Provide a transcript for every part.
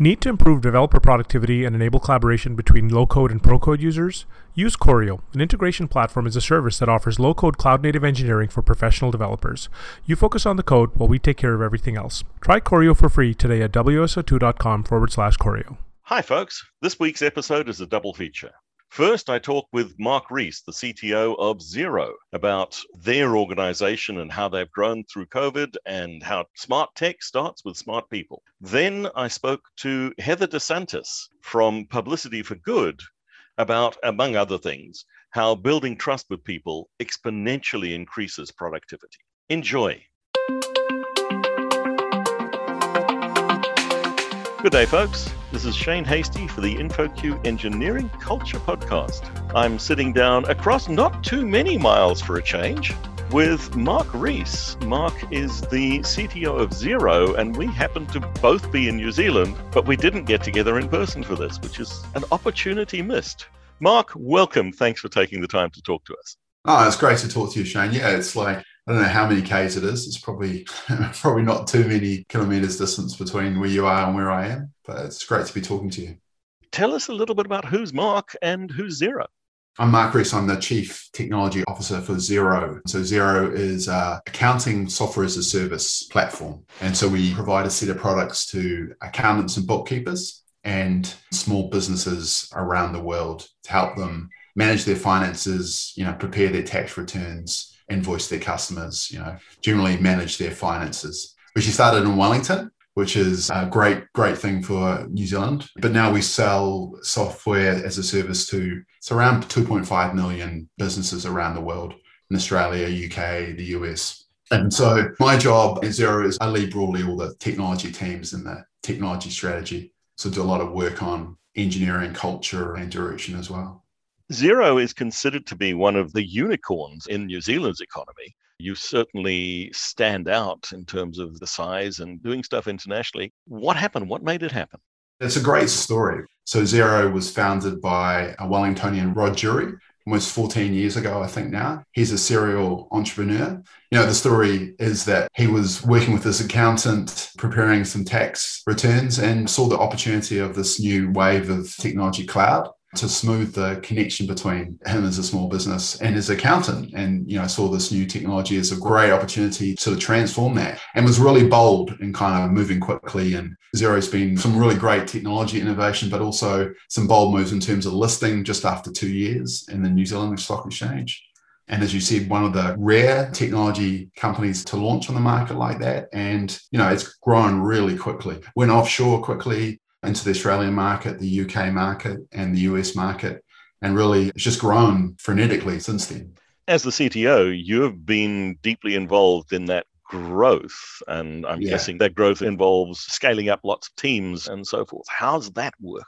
Need to improve developer productivity and enable collaboration between low code and pro code users? Use Choreo, an integration platform as a service that offers low code cloud native engineering for professional developers. You focus on the code while we take care of everything else. Try Choreo for free today at wso2.com forward slash Choreo. Hi, folks. This week's episode is a double feature. First, I talk with Mark Rees, the CTO of Xero, about their organization and how they've grown through COVID and how smart tech starts with smart people. Then I spoke to Heather DeSantis from Publicity for Good about, among other things, how building trust with people exponentially increases productivity. Enjoy. Good day, folks. This is Shane Hastie for the InfoQ Engineering Culture Podcast. I'm sitting down across not too many miles for a change with Mark Rees. Mark is the CTO of Xero, and we happen to both be in New Zealand, but we didn't get together in person for this, which is an opportunity missed. Mark, welcome. Thanks for taking the time to talk to us. Oh, it's great to talk to you, Shane. Yeah, it's like I don't know how many k's it is. It's probably probably not too many kilometers distance between where you are and where I am. But it's great to be talking to you. Tell us a little bit about who's Mark and who's Xero. I'm Mark Rees. I'm the Chief Technology Officer for Xero. So Xero is a accounting software as a service platform. And so we provide a set of products to accountants and bookkeepers and small businesses around the world to help them manage their finances, you know, prepare their tax returns, invoice their customers, you know, generally manage their finances. We actually started in Wellington, which is a great, great thing for New Zealand. But now we sell software as a service to it's around 2.5 million businesses around the world in Australia, UK, the US. And so my job at Xero is I lead broadly all the technology teams and the technology strategy. So do a lot of work on engineering, culture, and direction as well. Xero is considered to be one of the unicorns in New Zealand's economy. You certainly stand out in terms of the size and doing stuff internationally. What happened? What made it happen? It's a great story. So, Xero was founded by a Wellingtonian, Rod Drury, almost 14 years ago, I think now. He's a serial entrepreneur. You know, the story is that he was working with his accountant, preparing some tax returns, and saw the opportunity of this new wave of technology cloud to smooth the connection between him as a small business and his accountant. And, you know, saw this new technology as a great opportunity to transform that and was really bold and kind of moving quickly. And Xero's been some really great technology innovation, but also some bold moves in terms of listing just after two years in the New Zealand Stock Exchange. And as you said, one of the rare technology companies to launch on the market like that. And, you know, it's grown really quickly, went offshore quickly, into the Australian market, the UK market, and the US market. And really, it's just grown frenetically since then. As the CTO, you've been deeply involved in that growth. And I'm yeah. guessing that growth involves scaling up lots of teams and so forth. How's that worked?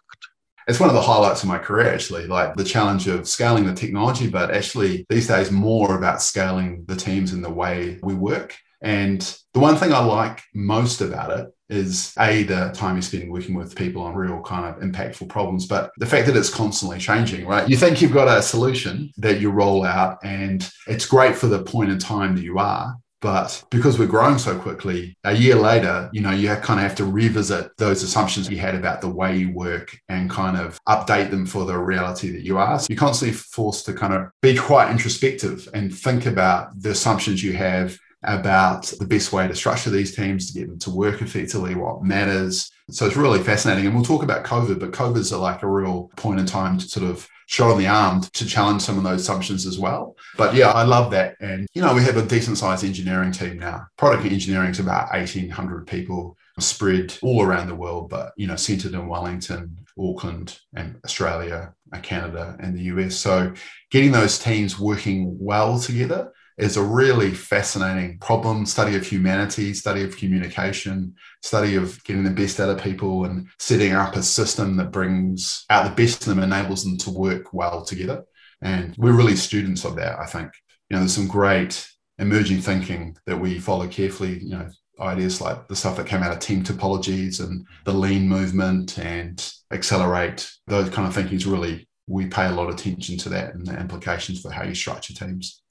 It's one of the highlights of my career, actually, like the challenge of scaling the technology, but actually these days more about scaling the teams and the way we work. And the one thing I like most about it is a the time you spend working with people on real kind of impactful problems but the fact that it's constantly changing right? You think you've got a solution that you roll out and it's great for the point in time that you are but because we're growing so quickly a year later you know you kind of have to revisit those assumptions you had about the way you work and kind of update them for the reality that you are. So you're constantly forced to kind of be quite introspective and think about the assumptions you have about the best way to structure these teams to get them to work effectively, what matters. So it's really fascinating. And we'll talk about COVID, but COVID's like a real point in time to sort of shot on the arm to challenge some of those assumptions as well. But yeah, I love that. And, you know, we have a decent sized engineering team now. Product engineering is about 1,800 people spread all around the world, but, you know, centered in Wellington, Auckland, and Australia, Canada, and the US. So getting those teams working well together is a really fascinating problem study of humanity, study of communication, study of getting the best out of people and setting up a system that brings out the best in them, enables them to work well together. And we're really students of that, I think. You know, there's some great emerging thinking that we follow carefully, you know, ideas like the stuff that came out of team topologies and the lean movement and accelerate, those kind of thinking is really, we pay a lot of attention to that and the implications for how you structure teams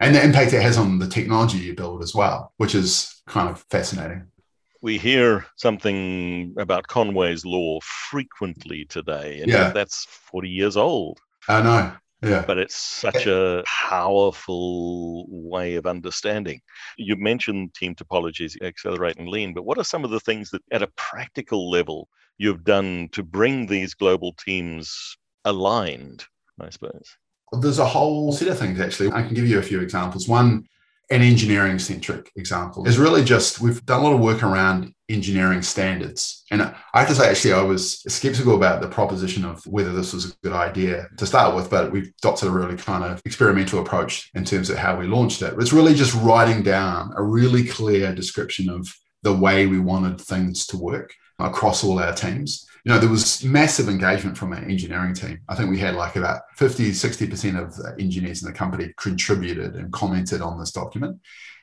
and the impact it has on the technology you build as well, which is kind of fascinating. We hear something about Conway's Law frequently today, and Yeah. that's 40 years old. I know. Yeah. but it's such a powerful way of understanding. You mentioned team topologies, accelerate and lean, but what are some of the things that at a practical level you've done to bring these global teams aligned, I suppose? There's a whole set of things actually. I can give you a few examples. One, an engineering centric example is really just we've done a lot of work around engineering standards. And I have to say, actually, I was skeptical about the proposition of whether this was a good idea to start with, but we've adopted a really kind of experimental approach in terms of how we launched it. It's really just writing down a really clear description of the way we wanted things to work across all our teams. You know, there was massive engagement from our engineering team. I think we had like about 50, 60% of engineers in the company contributed and commented on this document.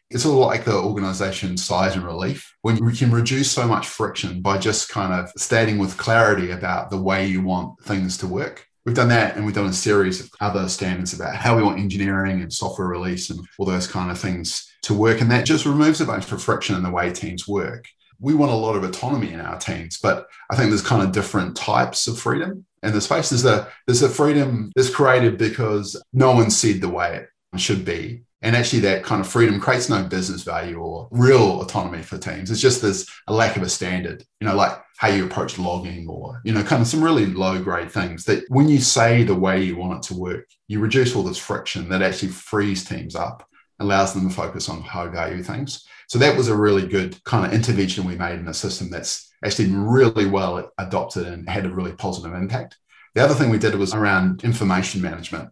It's all like the organization size and relief when we can reduce so much friction by just kind of stating with clarity about the way you want things to work. We've done that and we've done a series of other standards about how we want engineering and software release and all those kind of things to work. And that just removes a bunch of friction in the way teams work we want a lot of autonomy in our teams, but I think there's kind of different types of freedom in the space. There's a there's a freedom that's created because no one said the way it should be. And actually that kind of freedom creates no business value or real autonomy for teams. It's just there's a lack of a standard, you know, like how you approach logging or, you know, kind of some really low grade things that when you say the way you want it to work, you reduce all this friction that actually frees teams up, allows them to focus on high value things. So that was a really good kind of intervention we made in a system that's actually really well adopted and had a really positive impact. The other thing we did was around information management.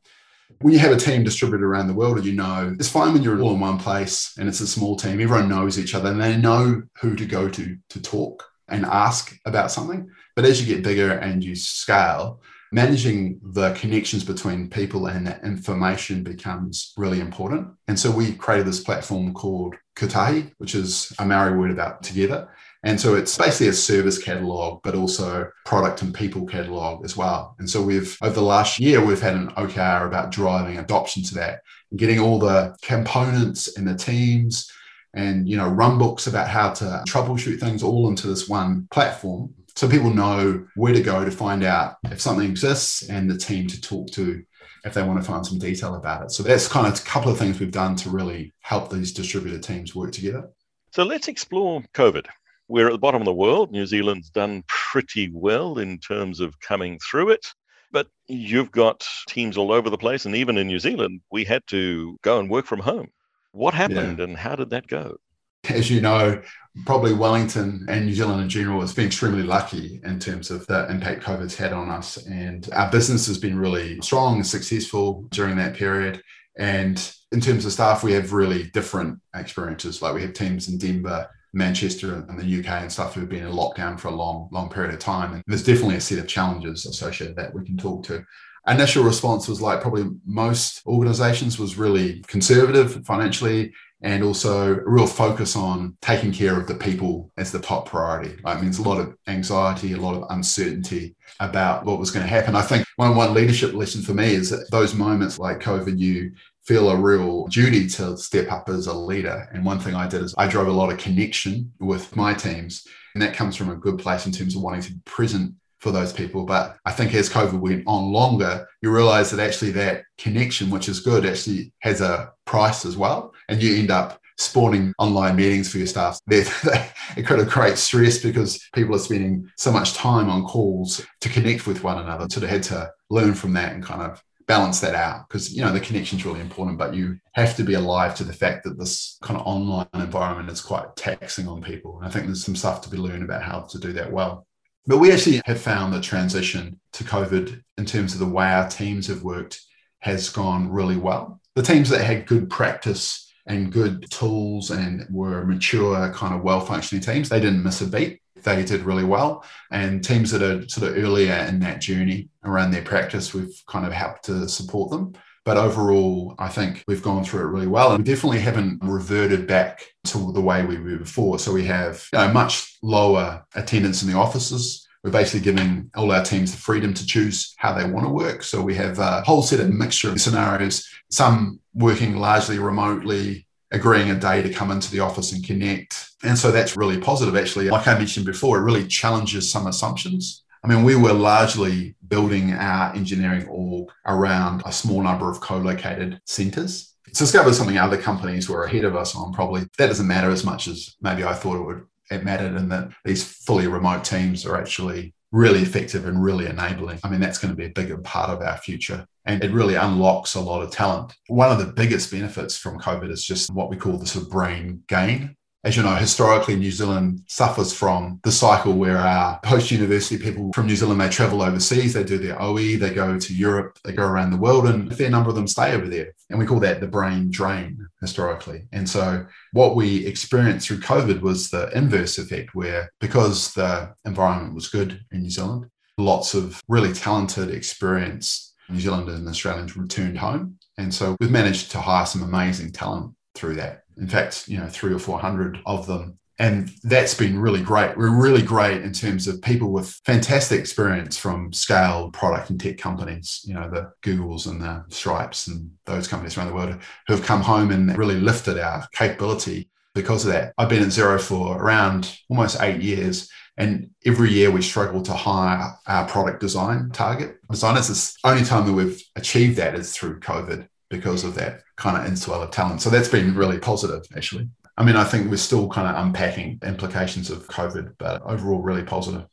When you have a team distributed around the world, you know, it's fine when you're all in one place and it's a small team, everyone knows each other and they know who to go to to talk and ask about something. But as you get bigger and you scale, managing the connections between people and that information becomes really important. And so we created this platform called Kotahi, which is a Maori word about together. And so it's basically a service catalog, but also product and people catalog as well. And so we've, over the last year, we've had an OKR about driving adoption to that getting all the components and the teams and, you know, run books about how to troubleshoot things all into this one platform. So people know where to go to find out if something exists and the team to talk to if they want to find some detail about it. So that's kind of a couple of things we've done to really help these distributed teams work together. So let's explore COVID. We're at the bottom of the world. New Zealand's done pretty well in terms of coming through it. But you've got teams all over the place. And even in New Zealand, we had to go and work from home. What happened yeah. and how did that go? As you know, probably Wellington and New Zealand in general has been extremely lucky in terms of the impact COVID's had on us. And our business has been really strong and successful during that period. And in terms of staff, we have really different experiences. Like we have teams in Denver, Manchester, and the UK and stuff who've been in lockdown for a long, long period of time. And there's definitely a set of challenges associated that we can talk to initial response was like probably most organizations was really conservative financially and also a real focus on taking care of the people as the top priority. Like, it means a lot of anxiety, a lot of uncertainty about what was going to happen. I think one one leadership lesson for me is that those moments like COVID, you feel a real duty to step up as a leader. And one thing I did is I drove a lot of connection with my teams. And that comes from a good place in terms of wanting to be present for those people. But I think as COVID went on longer, you realize that actually that connection, which is good, actually has a price as well. And you end up spawning online meetings for your staff. it kind of creates stress because people are spending so much time on calls to connect with one another. So they had to learn from that and kind of balance that out because you know the connection is really important but you have to be alive to the fact that this kind of online environment is quite taxing on people and i think there's some stuff to be learned about how to do that well but we actually have found the transition to COVID in terms of the way our teams have worked has gone really well. The teams that had good practice and good tools and were mature, kind of well functioning teams, they didn't miss a beat. They did really well. And teams that are sort of earlier in that journey around their practice, we've kind of helped to support them. But overall, I think we've gone through it really well. And we definitely haven't reverted back to the way we were before. So we have you know, much lower attendance in the offices. We're basically giving all our teams the freedom to choose how they want to work. So we have a whole set of mixture of scenarios, some working largely remotely, agreeing a day to come into the office and connect. And so that's really positive, actually. Like I mentioned before, it really challenges some assumptions. I mean, we were largely building our engineering org around a small number of co located centers. Cisco something other companies were ahead of us on, probably. That doesn't matter as much as maybe I thought it would. It mattered, and that these fully remote teams are actually really effective and really enabling. I mean, that's going to be a bigger part of our future. And it really unlocks a lot of talent. One of the biggest benefits from COVID is just what we call the sort of brain gain as you know, historically, New Zealand suffers from the cycle where our post university people from New Zealand, they travel overseas, they do their OE, they go to Europe, they go around the world, and a fair number of them stay over there. And we call that the brain drain historically. And so, what we experienced through COVID was the inverse effect, where because the environment was good in New Zealand, lots of really talented, experienced New Zealanders and Australians returned home. And so, we've managed to hire some amazing talent through that in fact, you know, three or 400 of them. And that's been really great. We're really great in terms of people with fantastic experience from scale product and tech companies, you know, the Googles and the Stripes and those companies around the world who have come home and really lifted our capability because of that. I've been at Xero for around almost eight years. And every year we struggle to hire our product design target designers. The only time that we've achieved that is through COVID because of that kind of of talent. So that's been really positive, actually. I mean, I think we're still kind of unpacking implications of COVID, but overall, really positive.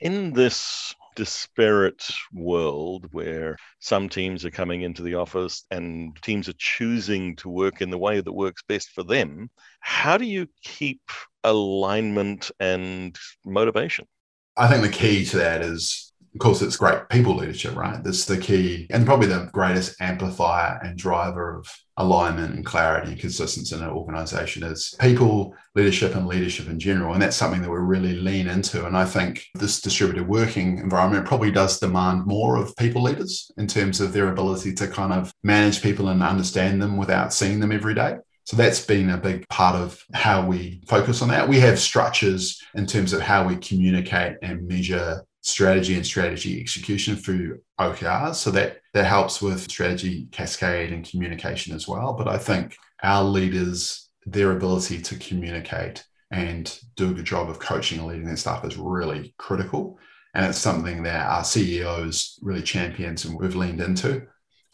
In this disparate world where some teams are coming into the office and teams are choosing to work in the way that works best for them, how do you keep alignment and motivation? I think the key to that is of course, it's great people leadership, right? That's the key and probably the greatest amplifier and driver of alignment and clarity and consistency in an organization is people leadership and leadership in general. And that's something that we really lean into. And I think this distributed working environment probably does demand more of people leaders in terms of their ability to kind of manage people and understand them without seeing them every day. So that's been a big part of how we focus on that. We have structures in terms of how we communicate and measure strategy and strategy execution through OKRs. So that that helps with strategy cascade and communication as well. But I think our leaders, their ability to communicate and do a good job of coaching and leading their staff is really critical. And it's something that our CEOs really champions and we've leaned into.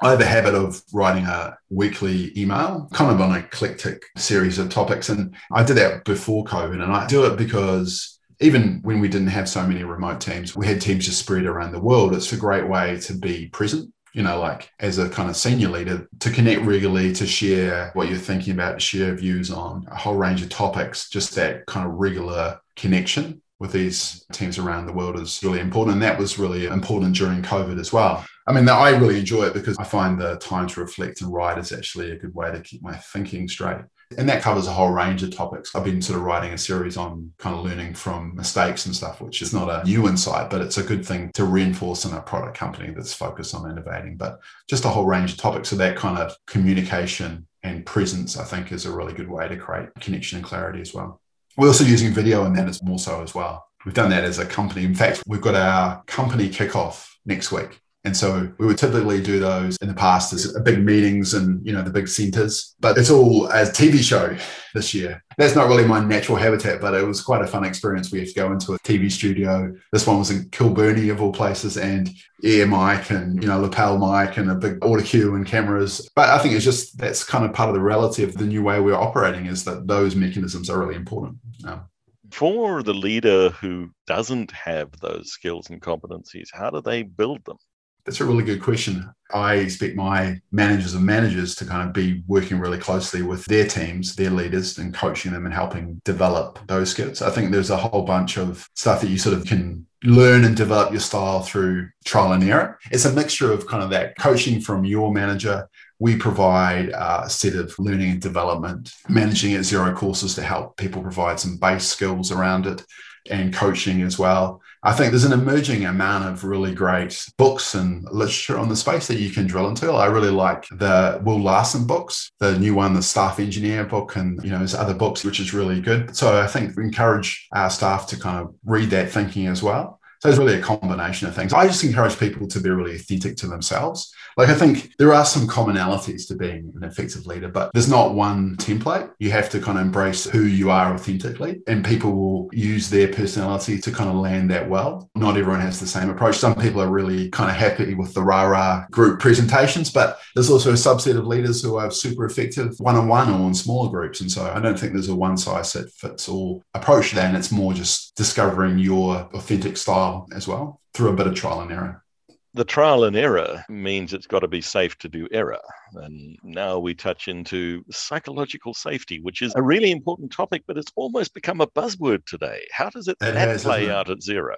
I have a habit of writing a weekly email, kind of on a eclectic series of topics. And I did that before COVID. And I do it because even when we didn't have so many remote teams, we had teams just spread around the world. It's a great way to be present, you know, like as a kind of senior leader, to connect regularly, to share what you're thinking about, to share views on a whole range of topics, just that kind of regular connection with these teams around the world is really important. And that was really important during COVID as well. I mean, I really enjoy it because I find the time to reflect and write is actually a good way to keep my thinking straight. And that covers a whole range of topics. I've been sort of writing a series on kind of learning from mistakes and stuff, which is not a new insight, but it's a good thing to reinforce in a product company that's focused on innovating. But just a whole range of topics. So that kind of communication and presence, I think, is a really good way to create connection and clarity as well. We're also using video and that is more so as well. We've done that as a company. In fact, we've got our company kickoff next week. And so we would typically do those in the past as big meetings and, you know, the big centers, but it's all as TV show this year. That's not really my natural habitat, but it was quite a fun experience. We had to go into a TV studio. This one was in Kilbirnie of all places and air mic and, you know, lapel mic and a big audio cue and cameras. But I think it's just, that's kind of part of the reality of the new way we're operating is that those mechanisms are really important. Um, for the leader who doesn't have those skills and competencies, how do they build them? That's a really good question. I expect my managers and managers to kind of be working really closely with their teams, their leaders, and coaching them and helping develop those skills. I think there's a whole bunch of stuff that you sort of can learn and develop your style through trial and error. It's a mixture of kind of that coaching from your manager. We provide a set of learning and development, managing at Xero courses to help people provide some base skills around it and coaching as well. I think there's an emerging amount of really great books and literature on the space that you can drill into. I really like the Will Larson books, the new one, the Staff Engineer book, and you know, there's other books which is really good. So I think encourage our staff to kind of read that thinking as well. So it's really a combination of things. I just encourage people to be really authentic to themselves. Like I think there are some commonalities to being an effective leader, but there's not one template. You have to kind of embrace who you are authentically, and people will use their personality to kind of land that well. Not everyone has the same approach. Some people are really kind of happy with the rah rah group presentations, but there's also a subset of leaders who are super effective one on one or in smaller groups. And so I don't think there's a one size that fits all approach that. And it's more just discovering your authentic style as well through a bit of trial and error the trial and error means it's got to be safe to do error. And now we touch into psychological safety, which is a really important topic, but it's almost become a buzzword today. How does it, it that has, play out at Xero?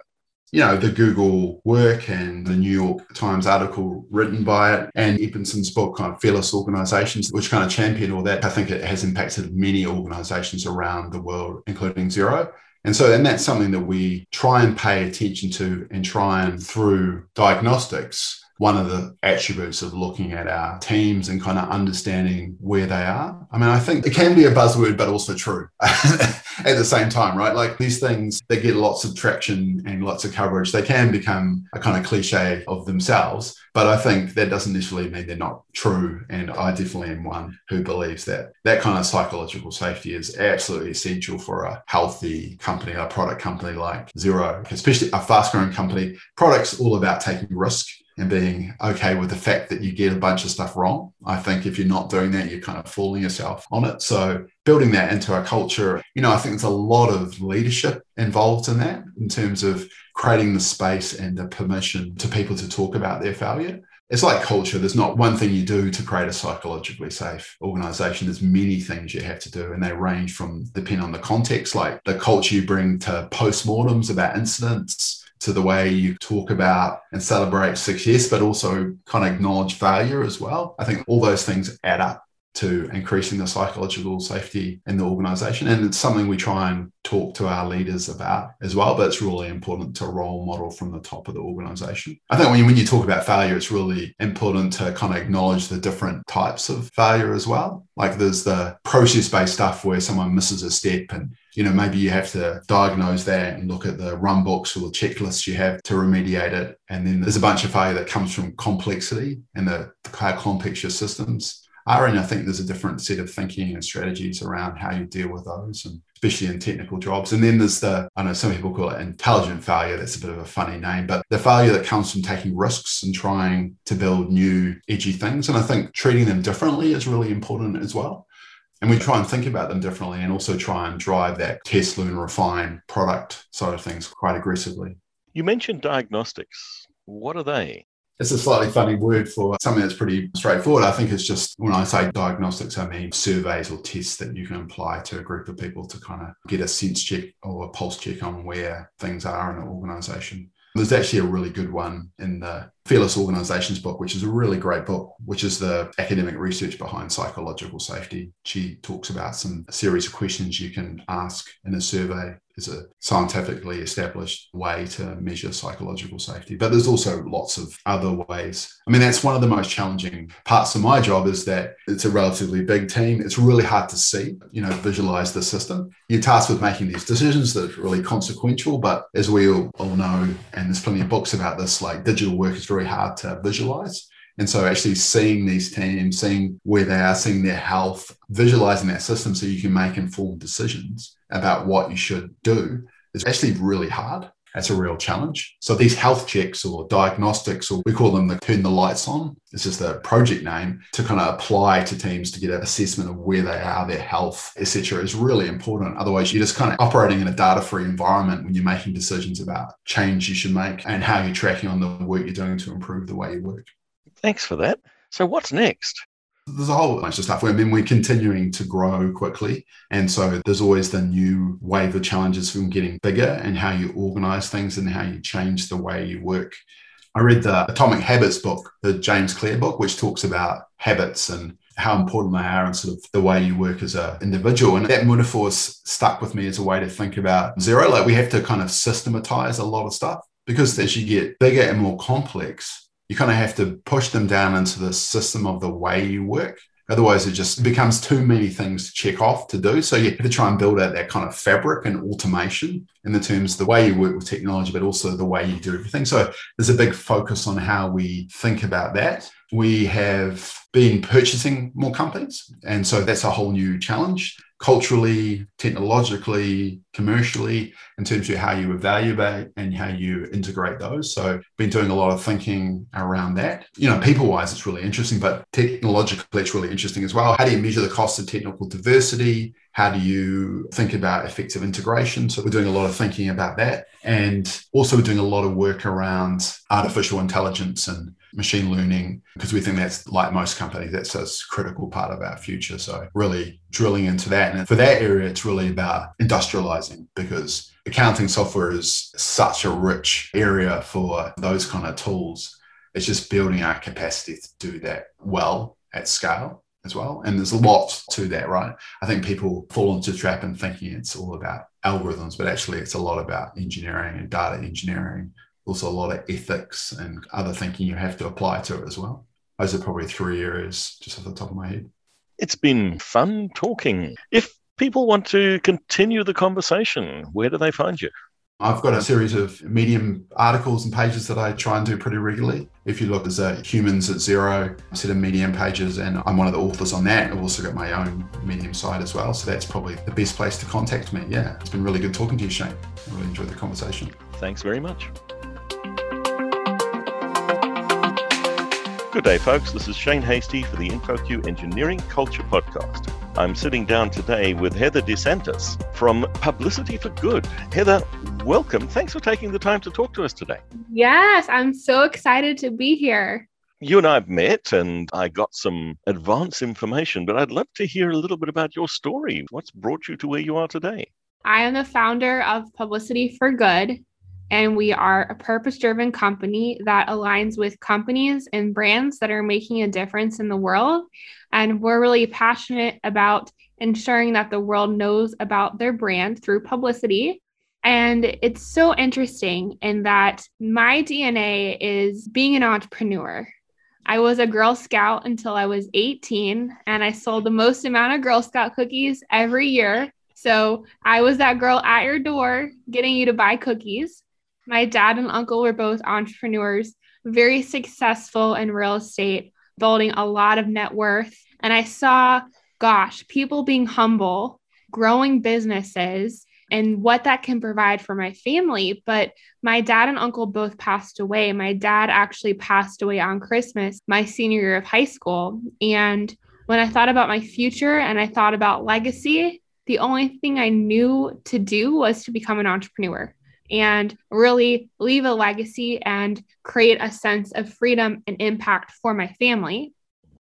You know, the Google work and the New York Times article written by it, and Edmondson's book, kind of Fearless Organizations, which kind of championed all that. I think it has impacted many organizations around the world, including Xero. And so, and that's something that we try and pay attention to and try and through diagnostics. One of the attributes of looking at our teams and kind of understanding where they are. I mean, I think it can be a buzzword, but also true at the same time, right? Like these things, they get lots of traction and lots of coverage. They can become a kind of cliche of themselves. But I think that doesn't necessarily mean they're not true. And I definitely am one who believes that that kind of psychological safety is absolutely essential for a healthy company, a product company like Xero, especially a fast growing company. Products all about taking risk and being okay with the fact that you get a bunch of stuff wrong. I think if you're not doing that, you're kind of fooling yourself on it. So building that into a culture, you know, I think there's a lot of leadership involved in that in terms of creating the space and the permission to people to talk about their failure. It's like culture. There's not one thing you do to create a psychologically safe organization. There's many things you have to do, and they range from depending on the context, like the culture you bring to postmortems about incidents, to the way you talk about and celebrate success, but also kind of acknowledge failure as well. I think all those things add up to increasing the psychological safety in the organization. And it's something we try and talk to our leaders about as well. But it's really important to role model from the top of the organization. I think when you, when you talk about failure, it's really important to kind of acknowledge the different types of failure as well. Like there's the process based stuff where someone misses a step and you know maybe you have to diagnose that and look at the run books or the checklists you have to remediate it and then there's a bunch of failure that comes from complexity and the, the how complex your systems are. And I think there's a different set of thinking and strategies around how you deal with those, and especially in technical jobs. And then there's the, I know some people call it intelligent failure. That's a bit of a funny name, but the failure that comes from taking risks and trying to build new, edgy things. And I think treating them differently is really important as well. And we try and think about them differently and also try and drive that test, learn, refine product side of things quite aggressively. You mentioned diagnostics. What are they? It's a slightly funny word for something that's pretty straightforward. I think it's just when I say diagnostics, I mean surveys or tests that you can apply to a group of people to kind of get a sense check or a pulse check on where things are in an organization. There's actually a really good one in the Fearless Organizations book, which is a really great book, which is the academic research behind psychological safety. She talks about some series of questions you can ask in a survey is a scientifically established way to measure psychological safety. But there's also lots of other ways. I mean, that's one of the most challenging parts of my job is that it's a relatively big team. It's really hard to see, you know, visualize the system. You're tasked with making these decisions that are really consequential. But as we all, all know, and there's plenty of books about this, like digital work is very hard to visualize. And so actually seeing these teams, seeing where they are, seeing their health, visualizing that system so you can make informed decisions about what you should do is actually really hard. That's a real challenge. So these health checks or diagnostics, or we call them the turn the lights on. It's just a project name to kind of apply to teams to get an assessment of where they are, their health, etc. is really important. Otherwise, you're just kind of operating in a data-free environment when you're making decisions about change you should make and how you're tracking on the work you're doing to improve the way you work. Thanks for that. So, what's next? There's a whole bunch of stuff. I mean, we're continuing to grow quickly. And so there's always the new wave of challenges from getting bigger and how you organize things and how you change the way you work. I read the Atomic Habits book, the James Clear book, which talks about habits and how important they are and sort of the way you work as an individual. And that metaphor stuck with me as a way to think about Xero. Like we have to kind of systematize a lot of stuff because as you get bigger and more complex, you kind of have to push them down into the system of the way you work. Otherwise, it just becomes too many things to check off to do. So you have to try and build out that kind of fabric and automation in the terms of the way you work with technology, but also the way you do everything. So there's a big focus on how we think about that. We have been purchasing more companies. And so that's a whole new challenge culturally, technologically, commercially, in terms of how you evaluate and how you integrate those. So, we've been doing a lot of thinking around that. You know, people wise, it's really interesting, but technologically, it's really interesting as well. How do you measure the cost of technical diversity? How do you think about effective integration? So, we're doing a lot of thinking about that. And also, we're doing a lot of work around artificial intelligence and machine learning because we think that's like most companies that's a critical part of our future so really drilling into that and for that area it's really about industrializing because accounting software is such a rich area for those kind of tools it's just building our capacity to do that well at scale as well and there's a lot to that right i think people fall into the trap and thinking it's all about algorithms but actually it's a lot about engineering and data engineering also a lot of ethics and other thinking you have to apply to it as well. Those are probably three areas just off the top of my head. It's been fun talking. If people want to continue the conversation, where do they find you? I've got a series of Medium articles and pages that I try and do pretty regularly. If you look, there's a Humans at Xero set of Medium pages, and I'm one of the authors on that. I've also got my own Medium site as well. So that's probably the best place to contact me. Yeah, it's been really good talking to you, Shane. I really enjoyed the conversation. Thanks very much. Good day, folks. This is Shane Hastie for the InfoQ Engineering Culture Podcast. I'm sitting down today with Heather DeSantis from Publicity for Good. Heather, welcome. Thanks for taking the time to talk to us today. Yes, I'm so excited to be here. You and I have met and I got some advance information, but I'd love to hear a little bit about your story. What's brought you to where you are today? I am the founder of Publicity for Good, and we are a purpose driven company that aligns with companies and brands that are making a difference in the world. And we're really passionate about ensuring that the world knows about their brand through publicity. And it's so interesting in that my DNA is being an entrepreneur. I was a Girl Scout until I was 18, and I sold the most amount of Girl Scout cookies every year. So I was that girl at your door getting you to buy cookies. My dad and uncle were both entrepreneurs, very successful in real estate, building a lot of net worth. And I saw, gosh, people being humble, growing businesses, and what that can provide for my family. But my dad and uncle both passed away. My dad actually passed away on Christmas, my senior year of high school. And when I thought about my future and I thought about legacy, the only thing I knew to do was to become an entrepreneur and really leave a legacy and create a sense of freedom and impact for my family.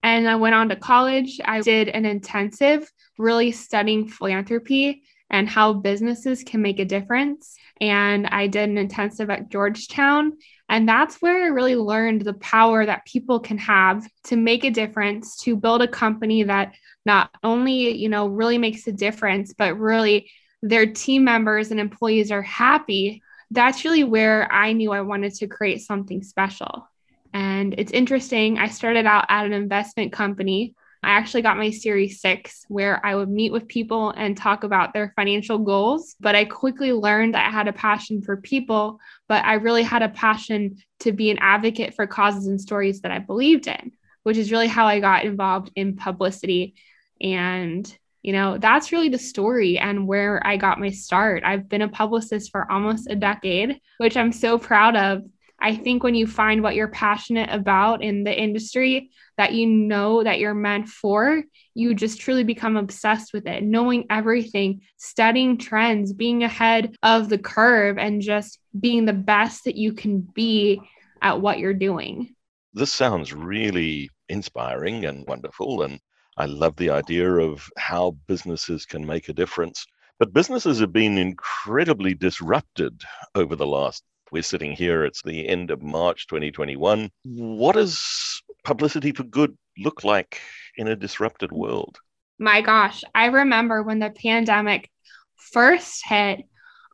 And I went on to college. I did an intensive, really studying philanthropy and how businesses can make a difference. And I did an intensive at Georgetown. And that's where I really learned the power that people can have to make a difference, to build a company that not only, you know, really makes a difference, but really their team members and employees are happy, that's really where I knew I wanted to create something special. And it's interesting. I started out at an investment company. I actually got my Series 6 where I would meet with people and talk about their financial goals. But I quickly learned I had a passion for people, but I really had a passion to be an advocate for causes and stories that I believed in, which is really how I got involved in publicity. And you know, that's really the story and where I got my start. I've been a publicist for almost a decade, which I'm so proud of. I think when you find what you're passionate about in the industry that you know that you're meant for, you just truly become obsessed with it, knowing everything, studying trends, being ahead of the curve, and just being the best that you can be at what you're doing. This sounds really inspiring and wonderful. And I love the idea of how businesses can make a difference. But businesses have been incredibly disrupted over the last. We're sitting here, it's the end of March 2021. What does publicity for good look like in a disrupted world? My gosh, I remember when the pandemic first hit,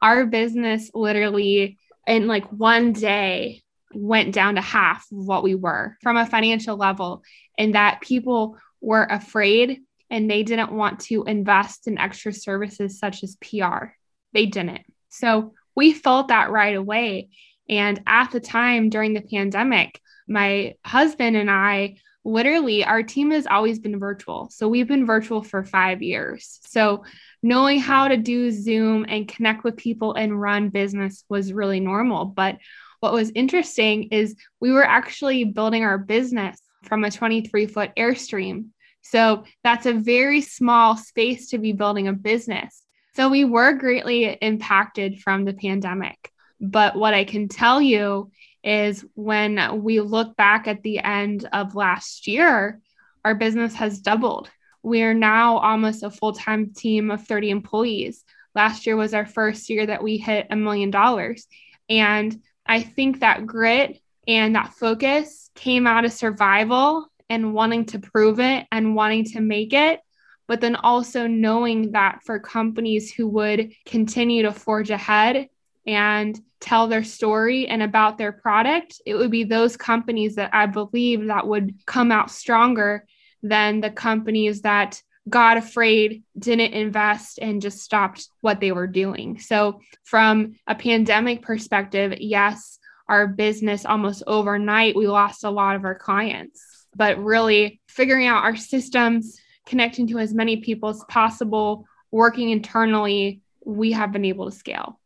our business literally in like one day went down to half of what we were from a financial level, and that people were afraid and they didn't want to invest in extra services such as PR. They didn't. So we felt that right away. And at the time during the pandemic, my husband and I literally, our team has always been virtual. So we've been virtual for five years. So knowing how to do Zoom and connect with people and run business was really normal. But what was interesting is we were actually building our business from a 23 foot Airstream. So that's a very small space to be building a business. So we were greatly impacted from the pandemic. But what I can tell you is when we look back at the end of last year, our business has doubled. We are now almost a full time team of 30 employees. Last year was our first year that we hit a million dollars. And I think that grit and that focus came out of survival and wanting to prove it and wanting to make it. But then also knowing that for companies who would continue to forge ahead and tell their story and about their product, it would be those companies that I believe that would come out stronger than the companies that got afraid, didn't invest, and just stopped what they were doing. So, from a pandemic perspective, yes, our business almost overnight, we lost a lot of our clients. But really figuring out our systems, connecting to as many people as possible, working internally, we have been able to scale.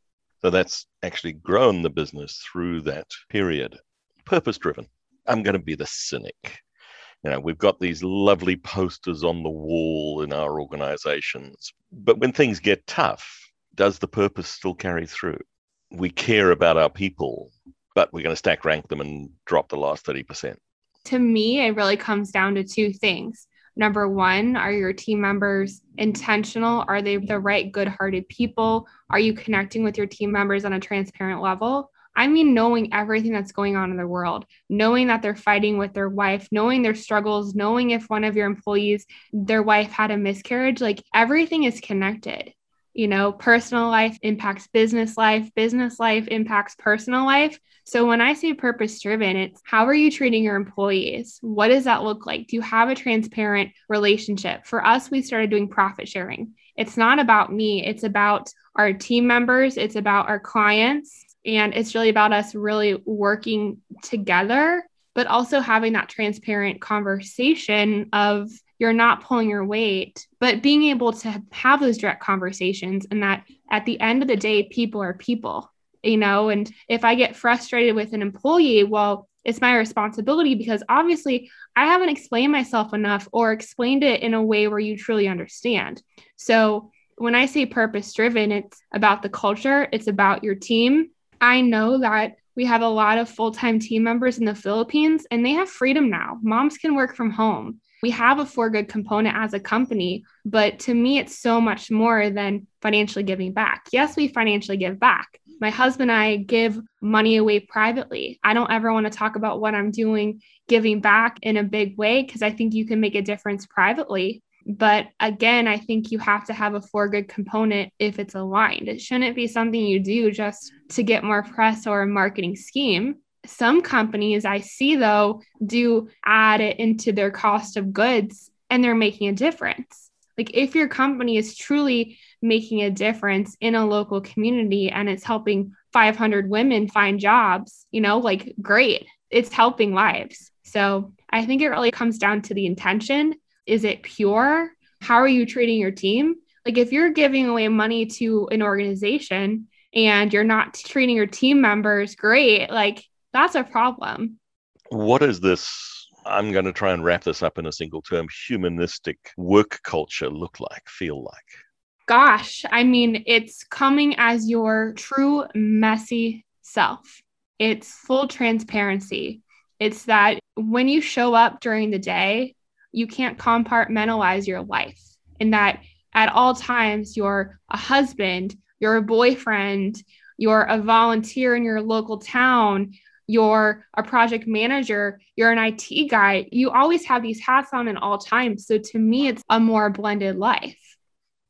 So that's actually grown the business through that period. Purpose driven. I'm going to be the cynic. You know, we've got these lovely posters on the wall in our organizations. But when things get tough, does the purpose still carry through? We care about our people, but we're going to stack rank them and drop the last 30%. To me, it really comes down to two things Number one, are your team members intentional? Are they the right, good hearted people? Are you connecting with your team members on a transparent level? I mean, knowing everything that's going on in the world, knowing that they're fighting with their wife, knowing their struggles, knowing if one of your employees, their wife had a miscarriage, like everything is connected. You know, personal life impacts business life, business life impacts personal life. So when I say purpose driven, it's how are you treating your employees? What does that look like? Do you have a transparent relationship? For us, we started doing profit sharing. It's not about me, it's about our team members, it's about our clients, and it's really about us really working together, but also having that transparent conversation of you're not pulling your weight, but being able to have those direct conversations and that at the end of the day, people are people you know? And if i get frustrated with an employee well it's my responsibility because obviously i haven't explained myself enough or explained it in a way where you truly understand. So when i say purpose driven it's about the culture it's about your team. I know that we have a lot of full-time team members in the philippines and they have freedom now. Moms can work from home we have a for good component as a company, but to me, it's so much more than financially giving back. Yes, we financially give back, my husband and I give money away privately. I don't ever want to talk about what I'm doing giving back in a big way because I think you can make a difference privately. But again, I think you have to have a for good component if it's aligned. It shouldn't be something you do just to get more press or a marketing scheme. Some companies I see, though, do add it into their cost of goods and they're making a difference. Like if your company is truly making a difference in a local community and it's helping 500 women find jobs, you know, like great, it's helping lives. So I think it really comes down to the intention. Is it pure? How are you treating your team? Like if you're giving away money to an organization and you're not treating your team members great, like that's a problem. What is this I'm going to try and wrap this up in a single term humanistic work culture look like, feel like? Gosh, I mean, it's coming as your true messy self. It's full transparency. It's that when you show up during the day, you can't compartmentalize your life, and that at all times you're a husband, you're a boyfriend, you're a volunteer in your local town, you're a project manager, you're an IT guy, you always have these hats on at all times. So to me, it's a more blended life.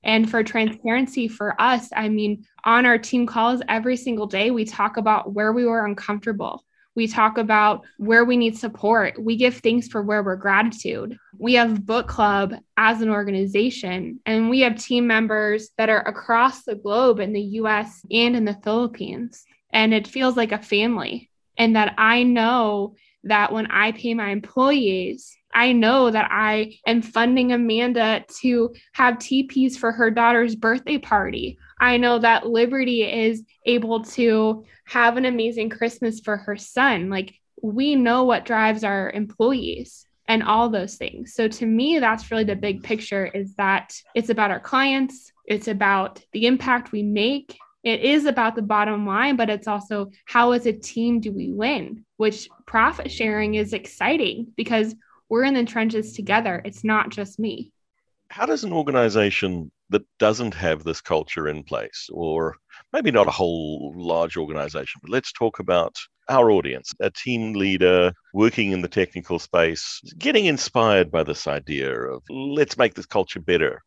And for transparency for us, I mean, on our team calls every single day, we talk about where we were uncomfortable. We talk about where we need support. We give thanks for where we're gratitude. We have book club as an organization, and we have team members that are across the globe in the US and in the Philippines. And it feels like a family. And that I know that when I pay my employees, I know that I am funding Amanda to have TPs for her daughter's birthday party. I know that Liberty is able to have an amazing Christmas for her son. Like we know what drives our employees and all those things. So to me, that's really the big picture is that it's about our clients, it's about the impact we make. It is about the bottom line, but it's also how as a team do we win, which profit sharing is exciting because we're in the trenches together. It's not just me. How does an organization that doesn't have this culture in place, or maybe not a whole large organization, but let's talk about our audience, a team leader working in the technical space, getting inspired by this idea of let's make this culture better.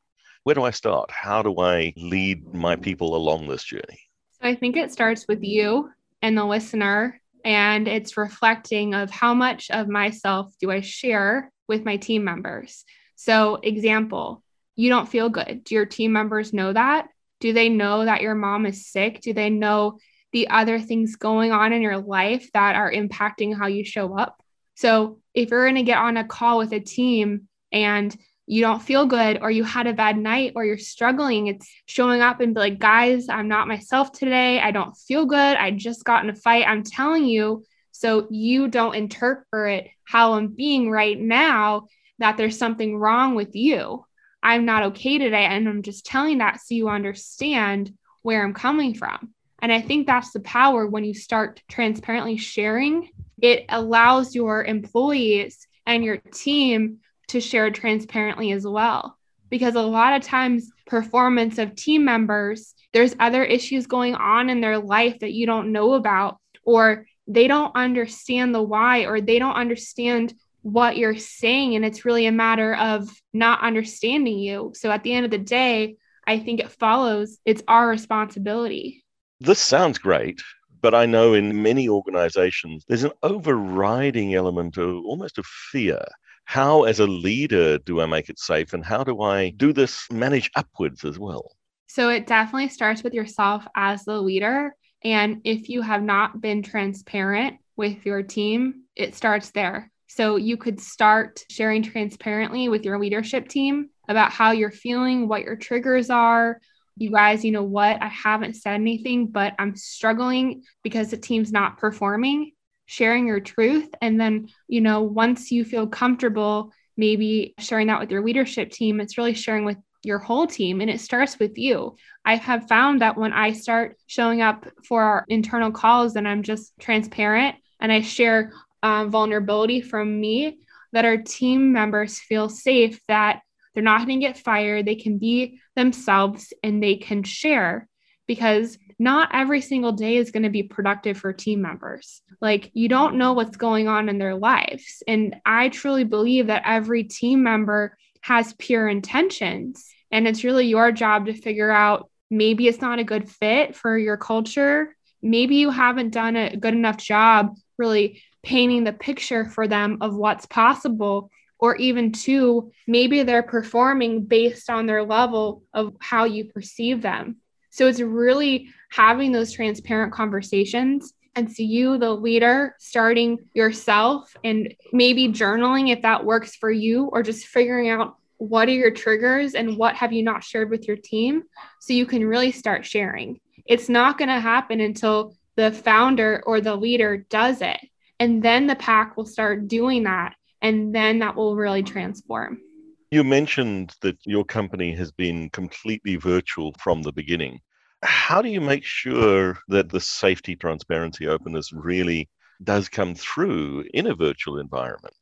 Where do I start? How do I lead my people along this journey? So I think it starts with you and the listener and it's reflecting of how much of myself do I share with my team members. So, example, you don't feel good. Do your team members know that? Do they know that your mom is sick? Do they know the other things going on in your life that are impacting how you show up? So, if you're going to get on a call with a team and you don't feel good or you had a bad night or you're struggling, it's showing up and be like, guys, I'm not myself today. I don't feel good. I just got in a fight. I'm telling you, so you don't interpret how I'm being right now that there's something wrong with you. I'm not okay today. And I'm just telling that so you understand where I'm coming from. And I think that's the power when you start transparently sharing, it allows your employees and your team to share transparently as well. Because a lot of times, performance of team members, there's other issues going on in their life that you don't know about, or they don't understand the why, or they don't understand what you're saying. And it's really a matter of not understanding you. So at the end of the day, I think it follows it's our responsibility. This sounds great, but I know in many organizations, there's an overriding element of almost of fear how as a leader do i make it safe and how do i do this manage upwards as well? So it definitely starts with yourself as the leader and if you have not been transparent with your team it starts there. So you could start sharing transparently with your leadership team about how you're feeling what your triggers are. You guys, you know what? I haven't said anything, but I'm struggling because the team's not performing sharing your truth. And then, you know, once you feel comfortable, maybe sharing that with your leadership team, it's really sharing with your whole team and it starts with you. I have found that when I start showing up for our internal calls and I'm just transparent and I share um, vulnerability from me, that our team members feel safe that they're not going to get fired. They can be themselves and they can share because not every single day is going to be productive for team members. Like you don't know what's going on in their lives. And I truly believe that every team member has pure intentions. And it's really your job to figure out maybe it's not a good fit for your culture. Maybe you haven't done a good enough job really painting the picture for them of what's possible or even two, maybe they're performing based on their level of how you perceive them. So it's really having those transparent conversations. And so, you, the leader, starting yourself and maybe journaling if that works for you, or just figuring out what are your triggers and what have you not shared with your team so you can really start sharing. It's not going to happen until the founder or the leader does it. And then the pack will start doing that. And then that will really transform. You mentioned that your company has been completely virtual from the beginning how do you make sure that the safety, transparency, openness really does come through in a virtual environment?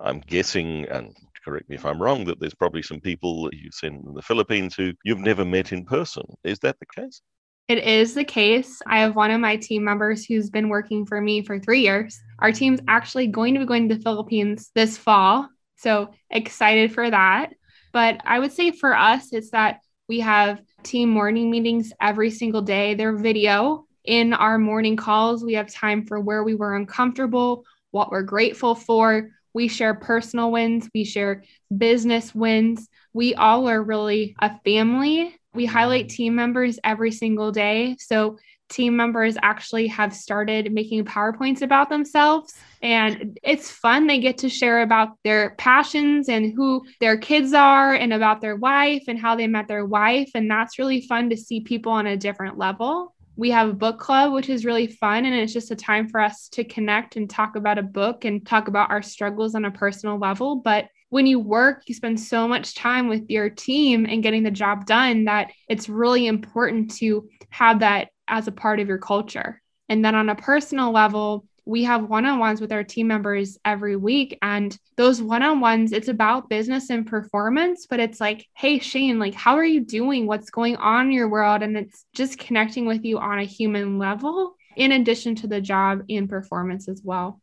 I'm guessing, and correct me if I'm wrong, that there's probably some people you send in the Philippines who you've never met in person. Is that the case? It is the case. I have one of my team members who's been working for me for three years. Our team's actually going to be going to the Philippines this fall. So excited for that. But I would say for us, it's that we have team morning meetings every single day. They're video In our morning calls, we have time for where we were uncomfortable, what we're grateful for. We share personal wins, we share business wins. We all are really a family. We highlight team members every single day. So team members actually have started making PowerPoints about themselves. And it's fun. They get to share about their passions and who their kids are and about their wife and how they met their wife. And that's really fun to see people on a different level. We have a book club, which is really fun. And it's just a time for us to connect and talk about a book and talk about our struggles on a personal level. But when you work, you spend so much time with your team and getting the job done that it's really important to have that as a part of your culture. And then on a personal level, we have one on ones with our team members every week. And those one on ones, it's about business and performance, but it's like, hey, Shane, like, how are you doing? What's going on in your world? And it's just connecting with you on a human level, in addition to the job and performance as well.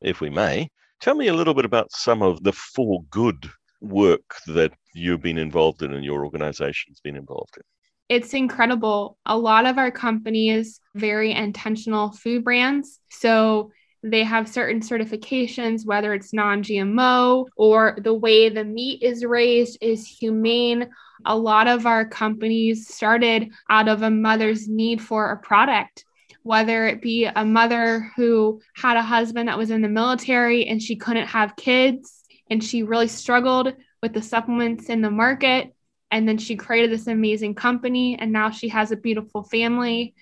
If we may, tell me a little bit about some of the for good work that you've been involved in and your organization's been involved in it's incredible. A lot of our companies very intentional food brands. So they have certain certifications, whether it's non GMO or the way the meat is raised is humane. A lot of our companies started out of a mother's need for a product, whether it be a mother who had a husband that was in the military and she couldn't have kids and she really struggled with the supplements in the market and then she created this amazing company and now she has a beautiful family.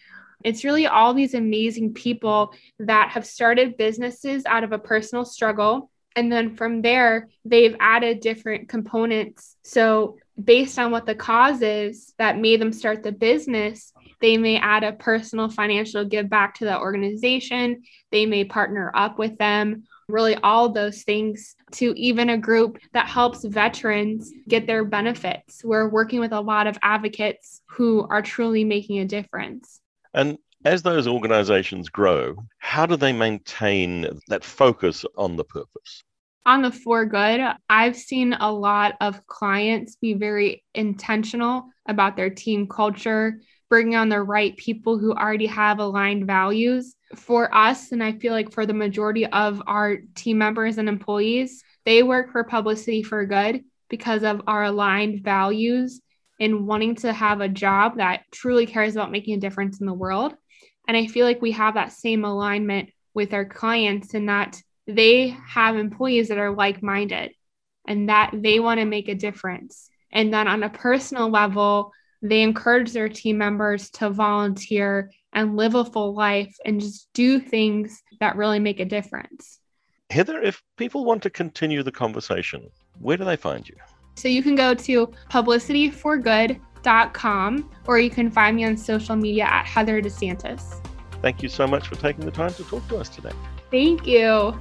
It's really all these amazing people that have started businesses out of a personal struggle. And then from there they've added different components. So based on what the cause is that made them start the business they may add a personal financial give back to the organization. They may partner up with them really all those things to even a group that helps veterans get their benefits. We're working with a lot of advocates who are truly making a difference. And as those organizations grow, how do they maintain that focus on the purpose? On the for good, I've seen a lot of clients be very intentional about their team culture, bringing on the right people who already have aligned values for us, and I feel like for the majority of our team members and employees, they work for Publicity for Good because of our aligned values in wanting to have a job that truly cares about making a difference in the world. And I feel like we have that same alignment with our clients in that they have employees that are like minded and that they want to make a difference. And then on a personal level, they encourage their team members to volunteer and live a full life and just do things that really make a difference. Heather, if people want to continue the conversation, where do they find you? So you can go to publicityforgood.com or you can find me on social media at Heather DeSantis. Thank you so much for taking the time to talk to us today. Thank you.